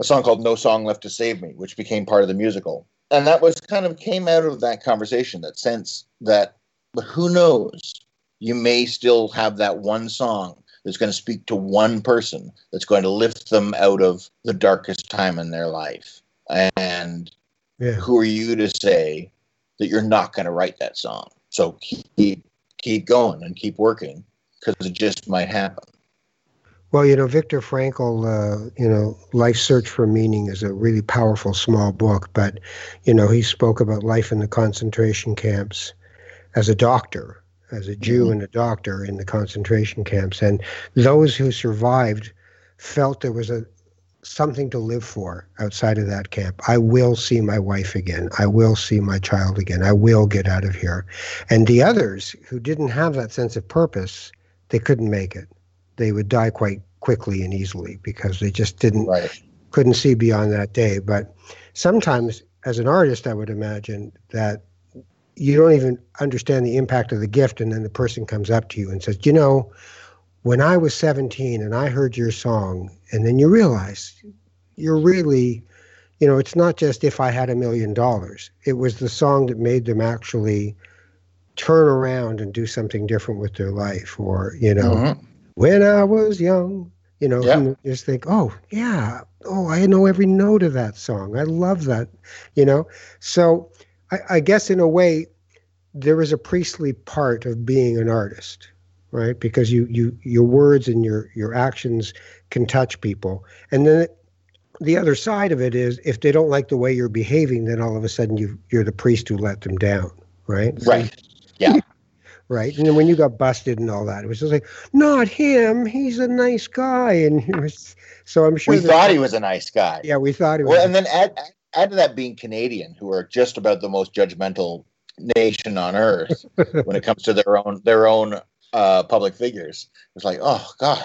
a song called No Song Left to Save Me, which became part of the musical. And that was kind of came out of that conversation, that sense that, but who knows? You may still have that one song that's going to speak to one person that's going to lift them out of the darkest time in their life. And yeah. who are you to say that you're not going to write that song? So keep keep going and keep working because it just might happen. Well, you know, Viktor Frankl, uh, you know, Life Search for Meaning is a really powerful small book, but, you know, he spoke about life in the concentration camps as a doctor, as a Jew mm-hmm. and a doctor in the concentration camps. And those who survived felt there was a something to live for outside of that camp. I will see my wife again. I will see my child again. I will get out of here. And the others who didn't have that sense of purpose, they couldn't make it they would die quite quickly and easily because they just didn't right. couldn't see beyond that day. But sometimes, as an artist, I would imagine that you don't even understand the impact of the gift, and then the person comes up to you and says, "You know, when I was 17 and I heard your song," and then you realize you're really you know, it's not just if I had a million dollars. It was the song that made them actually turn around and do something different with their life, or you know, mm-hmm when I was young, you know, yep. just think, oh, yeah, oh, I know every note of that song. I love that, you know. So I, I guess in a way, there is a priestly part of being an artist, right? Because you, you, your words and your, your actions can touch people. And then the other side of it is if they don't like the way you're behaving, then all of a sudden you, you're the priest who let them down, right? Right. Yeah right? And then when you got busted and all that, it was just like, not him. He's a nice guy, and was. So I'm sure we thought he was a nice guy. Yeah, we thought he was. Well, and then add add to that being Canadian, who are just about the most judgmental nation on earth when it comes to their own their own uh, public figures. It's like, oh God,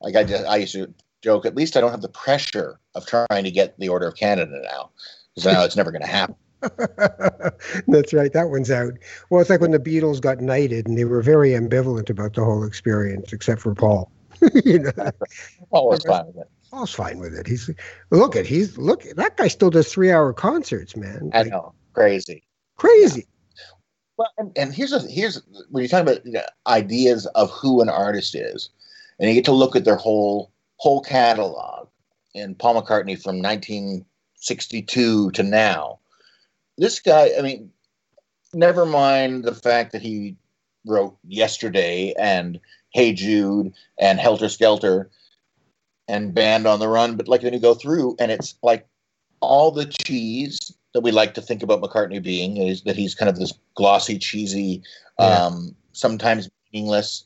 like I just I used to joke. At least I don't have the pressure of trying to get the Order of Canada now, because now it's never going to happen. That's right. That one's out. Well, it's like when the Beatles got knighted, and they were very ambivalent about the whole experience, except for Paul. you know, Paul was fine with it. Paul's fine with it. He's look at he's look at that guy still does three hour concerts, man. I know, crazy, crazy. Yeah. Well, and, and here's a, here's when you talk about you know, ideas of who an artist is, and you get to look at their whole whole catalog. And Paul McCartney from 1962 to now this guy, I mean, never mind the fact that he wrote Yesterday and Hey Jude and Helter Skelter and Band on the Run, but like when you go through and it's like all the cheese that we like to think about McCartney being is that he's kind of this glossy, cheesy, yeah. um, sometimes meaningless.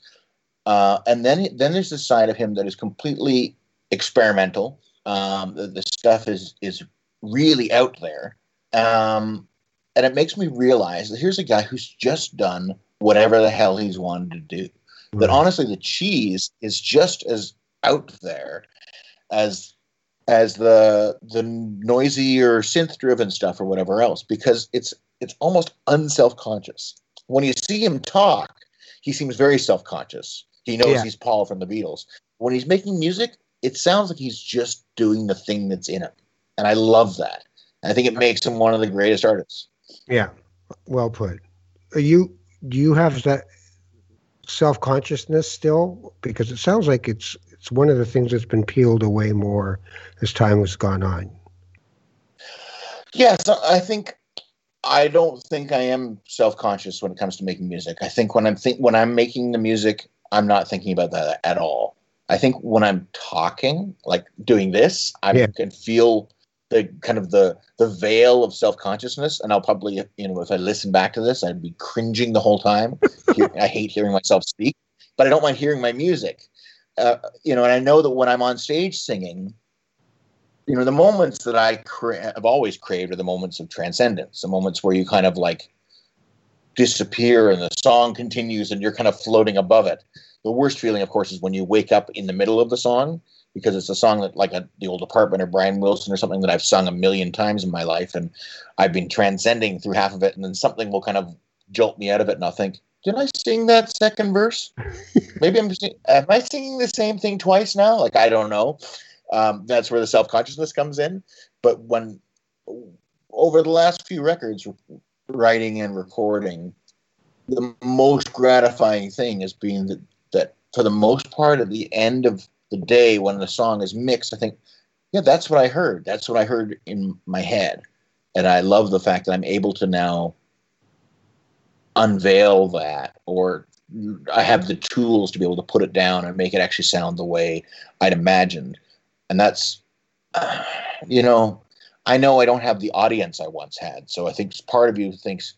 Uh, and then then there's the side of him that is completely experimental. Um, the, the stuff is is really out there. Um, and it makes me realize that here's a guy who's just done whatever the hell he's wanted to do. Right. That honestly, the cheese is just as out there as as the the noisy or synth driven stuff or whatever else because it's it's almost unself conscious. When you see him talk, he seems very self conscious. He knows yeah. he's Paul from the Beatles. When he's making music, it sounds like he's just doing the thing that's in him, and I love that. I think it makes him one of the greatest artists. Yeah, well put. Are you do you have that self consciousness still? Because it sounds like it's It's one of the things that's been peeled away more as time has gone on. Yes, I think I don't think I am self-conscious when it comes to making music. I think when I'm think when I'm making the music, I'm not thinking about that at all. I think when I'm talking, like doing this, I yeah. can feel the kind of the the veil of self consciousness, and I'll probably you know if I listen back to this, I'd be cringing the whole time. I hate hearing myself speak, but I don't mind hearing my music. Uh, you know, and I know that when I'm on stage singing, you know, the moments that I cra- have always craved are the moments of transcendence, the moments where you kind of like disappear and the song continues and you're kind of floating above it. The worst feeling, of course, is when you wake up in the middle of the song because it's a song that, like a, the old apartment or Brian Wilson or something that I've sung a million times in my life, and I've been transcending through half of it, and then something will kind of jolt me out of it, and I'll think, did I sing that second verse? Maybe I'm just, am I singing the same thing twice now? Like I don't know. Um, that's where the self consciousness comes in. But when over the last few records, writing and recording, the most gratifying thing has been that that for the most part at the end of the day when the song is mixed, I think, yeah, that's what I heard. That's what I heard in my head. And I love the fact that I'm able to now unveil that or I have the tools to be able to put it down and make it actually sound the way I'd imagined. And that's, uh, you know, I know I don't have the audience I once had. So I think part of you thinks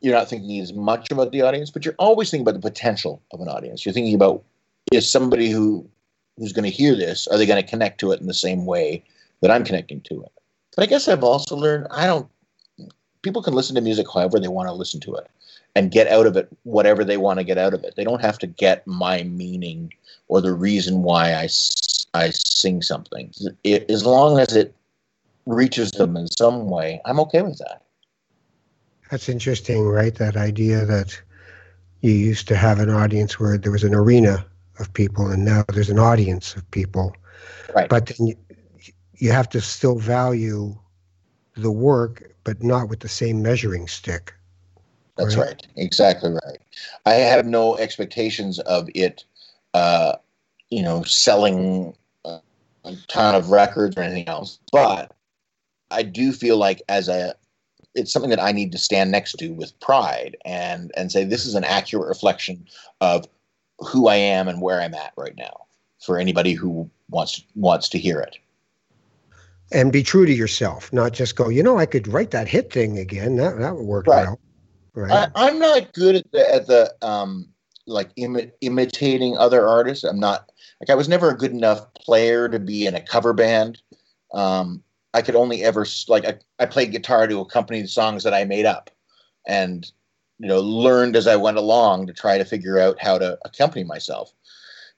you're not thinking as much about the audience, but you're always thinking about the potential of an audience. You're thinking about is somebody who who's going to hear this are they going to connect to it in the same way that I'm connecting to it? But I guess I've also learned I don't. People can listen to music however they want to listen to it, and get out of it whatever they want to get out of it. They don't have to get my meaning or the reason why I I sing something. It, as long as it reaches them in some way, I'm okay with that. That's interesting, right? That idea that you used to have an audience where there was an arena of people, and now there's an audience of people. Right. But then you, you have to still value the work, but not with the same measuring stick. That's right. right. Exactly right. I have no expectations of it, uh, you know, selling a ton of records or anything else. But I do feel like as a it's something that I need to stand next to with pride and and say this is an accurate reflection of who I am and where I'm at right now for anybody who wants wants to hear it. And be true to yourself, not just go. You know, I could write that hit thing again. That that would work right. well. Right. I, am not good at the at the um like Im- imitating other artists. I'm not like I was never a good enough player to be in a cover band. Um, I could only ever like I, I played guitar to accompany the songs that I made up, and you know learned as I went along to try to figure out how to accompany myself.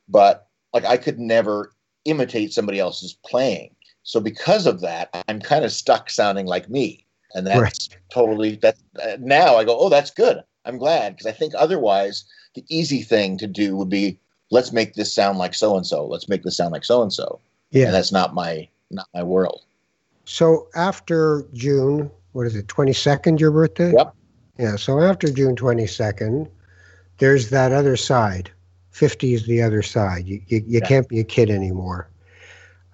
But like I could never imitate somebody else's playing. So because of that, I'm kind of stuck sounding like me, and that's right. totally that. Uh, now I go, oh, that's good. I'm glad because I think otherwise the easy thing to do would be let's make this sound like so and so. Let's make this sound like so and so. Yeah, and that's not my not my world. So after June, what is it, 22nd, your birthday? Yep. Yeah. So after June 22nd, there's that other side. 50 is the other side. You, you, you yeah. can't be a kid anymore.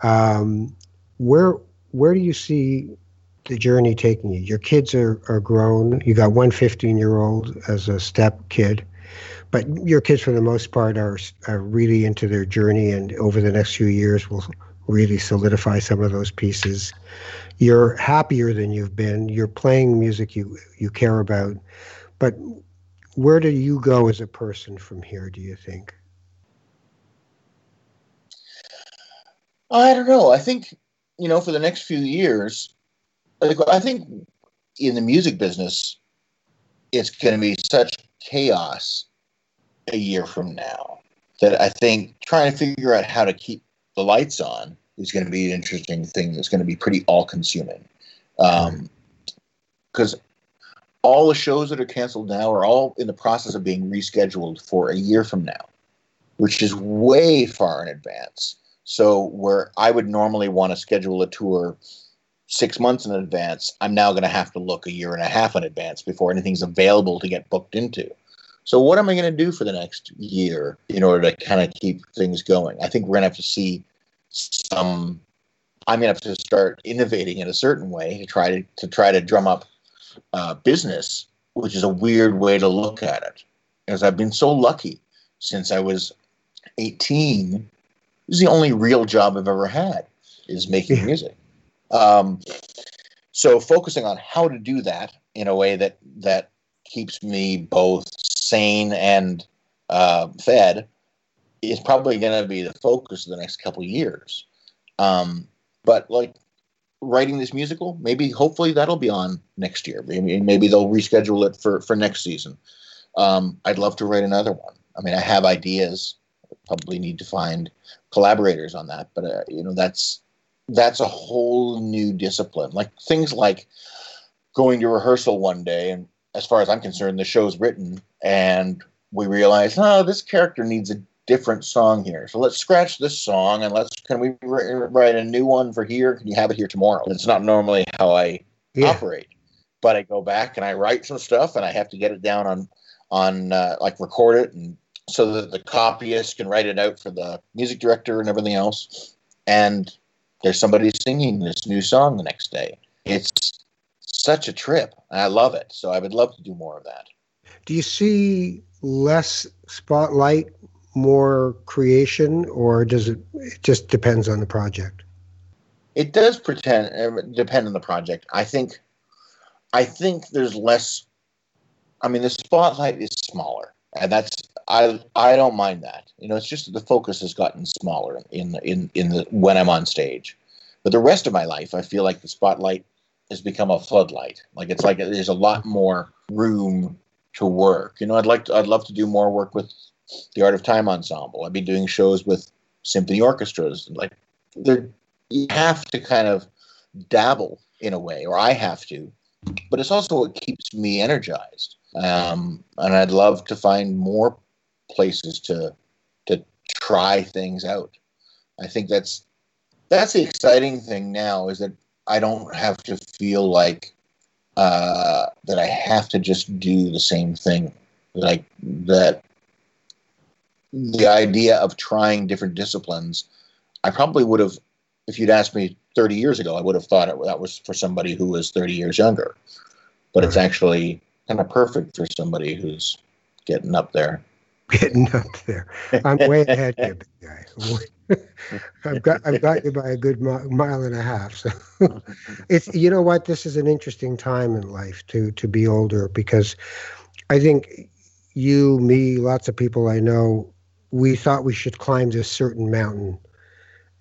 Um, where where do you see the journey taking you? Your kids are, are grown. You got one 15 year old as a step kid, but your kids, for the most part, are, are really into their journey, and over the next few years will really solidify some of those pieces. You're happier than you've been. You're playing music you you care about, but where do you go as a person from here? Do you think? I don't know. I think you know for the next few years, like I think in the music business, it's going to be such chaos a year from now that I think trying to figure out how to keep the lights on is going to be an interesting thing that's going to be pretty all consuming. Because um, all the shows that are canceled now are all in the process of being rescheduled for a year from now, which is way far in advance. So, where I would normally want to schedule a tour six months in advance, I'm now going to have to look a year and a half in advance before anything's available to get booked into. So what am I going to do for the next year in order to kind of keep things going? I think we're going to have to see some. I'm going to have to start innovating in a certain way to try to to try to drum up uh, business, which is a weird way to look at it. Because I've been so lucky since I was 18. This is the only real job I've ever had is making music. Um, so focusing on how to do that in a way that that keeps me both sane and uh, fed is probably going to be the focus of the next couple years. Um, but like writing this musical, maybe hopefully that'll be on next year. Maybe maybe they'll reschedule it for for next season. Um, I'd love to write another one. I mean, I have ideas. Probably need to find collaborators on that, but uh, you know that's that's a whole new discipline. Like things like going to rehearsal one day and as far as I'm concerned, the show's written, and we realize, oh, this character needs a different song here. So let's scratch this song and let's can we write a new one for here? Can you have it here tomorrow? It's not normally how I yeah. operate, but I go back and I write some stuff, and I have to get it down on on uh, like record it and so that the copyist can write it out for the music director and everything else. And there's somebody singing this new song the next day. It's such a trip. I love it. So I would love to do more of that. Do you see less spotlight, more creation, or does it? It just depends on the project. It does pretend uh, depend on the project. I think. I think there's less. I mean, the spotlight is smaller, and that's I I don't mind that. You know, it's just that the focus has gotten smaller in in in the when I'm on stage. But the rest of my life, I feel like the spotlight has become a floodlight. Like it's like there's a lot more room to work. You know, I'd like to, I'd love to do more work with the Art of Time ensemble. I'd be doing shows with symphony orchestras. Like there, you have to kind of dabble in a way, or I have to. But it's also what keeps me energized. Um, and I'd love to find more places to to try things out. I think that's that's the exciting thing now is that I don't have to feel like uh, that I have to just do the same thing. Like that, the idea of trying different disciplines, I probably would have, if you'd asked me 30 years ago, I would have thought it, that was for somebody who was 30 years younger. But it's actually kind of perfect for somebody who's getting up there. Getting up there. I'm way ahead of you, big guy. I've got I've got you by a good mile and a half. So it's you know what this is an interesting time in life to to be older because I think you, me, lots of people I know, we thought we should climb this certain mountain,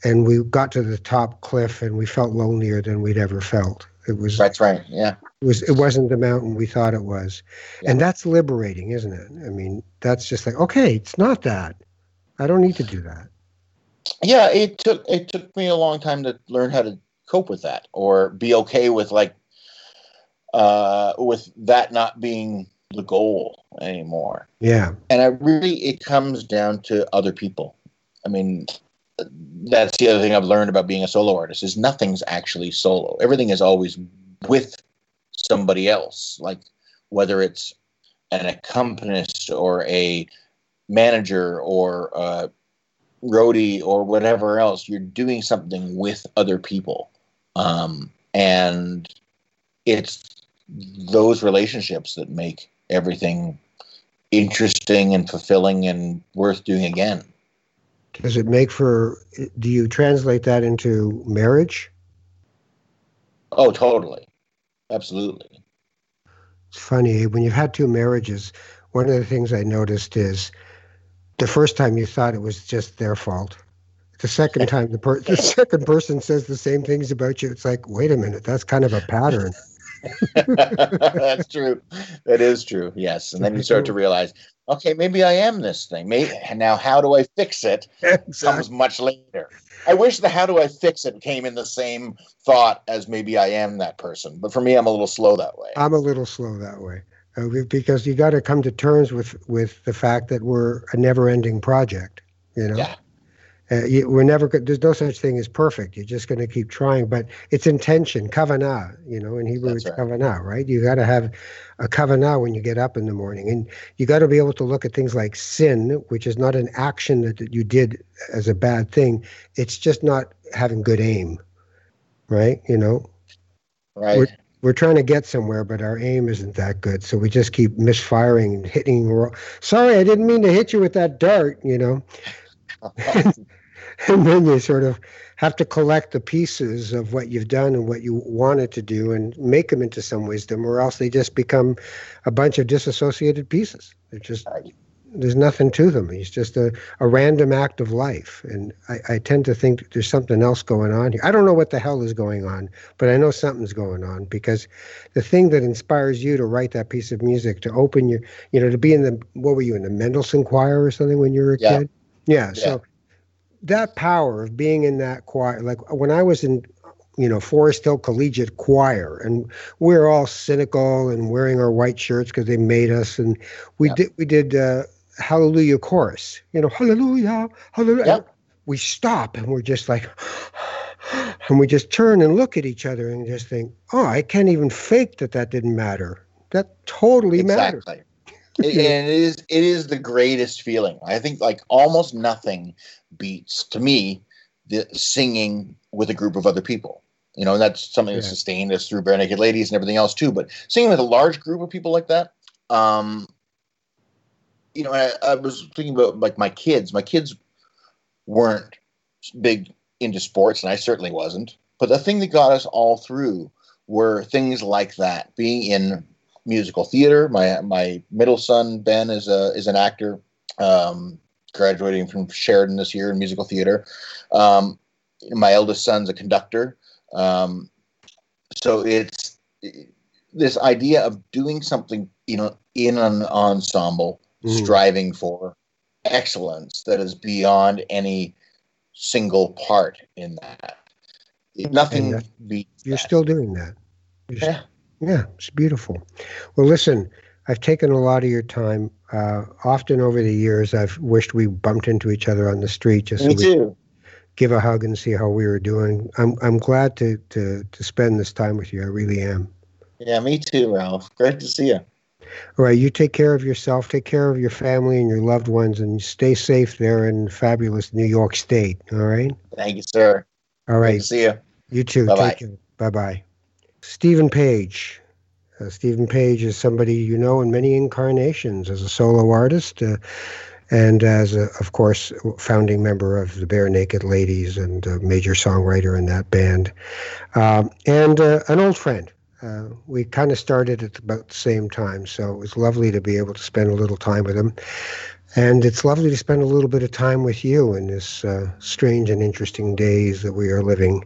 and we got to the top cliff and we felt lonelier than we'd ever felt. It was that's right. Yeah, it was it wasn't the mountain we thought it was, yeah. and that's liberating, isn't it? I mean, that's just like okay, it's not that. I don't need to do that yeah, it took it took me a long time to learn how to cope with that or be okay with like uh with that not being the goal anymore. Yeah. And I really it comes down to other people. I mean that's the other thing I've learned about being a solo artist is nothing's actually solo. Everything is always with somebody else. Like whether it's an accompanist or a manager or a roadie or whatever else, you're doing something with other people. Um, and it's those relationships that make everything interesting and fulfilling and worth doing again. Does it make for, do you translate that into marriage? Oh, totally. Absolutely. It's funny, when you've had two marriages, one of the things I noticed is the first time you thought it was just their fault. The second time the, per- the second person says the same things about you, it's like, wait a minute, that's kind of a pattern. that's true. That is true. Yes, and then you start to realize, okay, maybe I am this thing. Maybe now, how do I fix it? Exactly. Comes much later. I wish the "how do I fix it" came in the same thought as maybe I am that person. But for me, I'm a little slow that way. I'm a little slow that way uh, because you got to come to terms with with the fact that we're a never-ending project, you know. Yeah. Uh, you, we're never good. There's no such thing as perfect. You're just going to keep trying, but it's intention, kavanah. You know, in Hebrew, That's it's right. kavanah, right? You got to have a kavanah when you get up in the morning, and you got to be able to look at things like sin, which is not an action that, that you did as a bad thing. It's just not having good aim, right? You know, Right. we're trying to get somewhere, but our aim isn't that good. So we just keep misfiring and hitting. Sorry, I didn't mean to hit you with that dart, you know. And then you sort of have to collect the pieces of what you've done and what you wanted to do and make them into some wisdom, or else they just become a bunch of disassociated pieces. They're just there's nothing to them. It's just a, a random act of life. And I, I tend to think there's something else going on here. I don't know what the hell is going on, but I know something's going on because the thing that inspires you to write that piece of music, to open your, you know, to be in the, what were you, in the Mendelssohn choir or something when you were a Yeah. kid? Yeah. Yeah. So that power of being in that choir, like when I was in, you know, Forest Hill Collegiate Choir, and we are all cynical and wearing our white shirts because they made us, and we Yep. did we did uh, Hallelujah chorus, you know, Hallelujah, Hallelujah. Yep. We stop and we're just like, and we just turn and look at each other and just think, oh, I can't even fake that that didn't matter. That totally matters. It- and it is it is the greatest feeling. I think like almost nothing beats to me the singing with a group of other people. You know, and that's something that sustained us through Barenaked Ladies and everything else too. But singing with a large group of people like that, um, you know, I, I was thinking about like my kids. My kids weren't big into sports, and I certainly wasn't. But the thing that got us all through were things like that, being in musical theater. My my middle son Ben is a is an actor, um, graduating from Sheridan this year in musical theater. Um, my eldest son's a conductor. Um, so it's this idea of doing something, you know, in an ensemble, Mhm. striving for excellence that is beyond any single part in that. Nothing You're that. still doing that. You're Yeah. Yeah, it's beautiful. Well, listen, I've taken a lot of your time. Uh, often over the years, I've wished we bumped into each other on the street just so Me we too. give a hug and see how we were doing. I'm I'm glad to to to spend this time with you. I really am. Yeah, me too, Ralph. Great to see you. All right, you take care of yourself, take care of your family and your loved ones, and stay safe there in fabulous New York State. All right. Thank you, sir. All right. See you. You too. Bye-bye. Bye bye. Steven Page. Uh, Steven Page is somebody you know in many incarnations as a solo artist uh, and as, a, of course, founding member of the Barenaked Ladies and a major songwriter in that band. Um, and uh, an old friend. Uh, we kind of started at about the same time, so it was lovely to be able to spend a little time with him. And it's lovely to spend a little bit of time with you in this uh, strange and interesting days that we are living.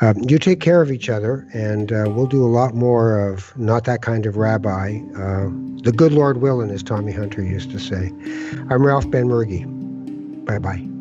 Um, you take care of each other, and uh, we'll do a lot more of Not That Kind of Rabbi. Uh, the good Lord willing, as Tommy Hunter used to say. I'm Ralph Benmergui. Bye bye.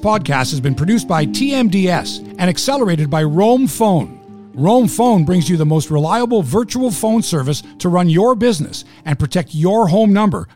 Podcast has been produced by TMDS and accelerated by Roam Phone. Roam Phone brings you the most reliable virtual phone service to run your business and protect your home number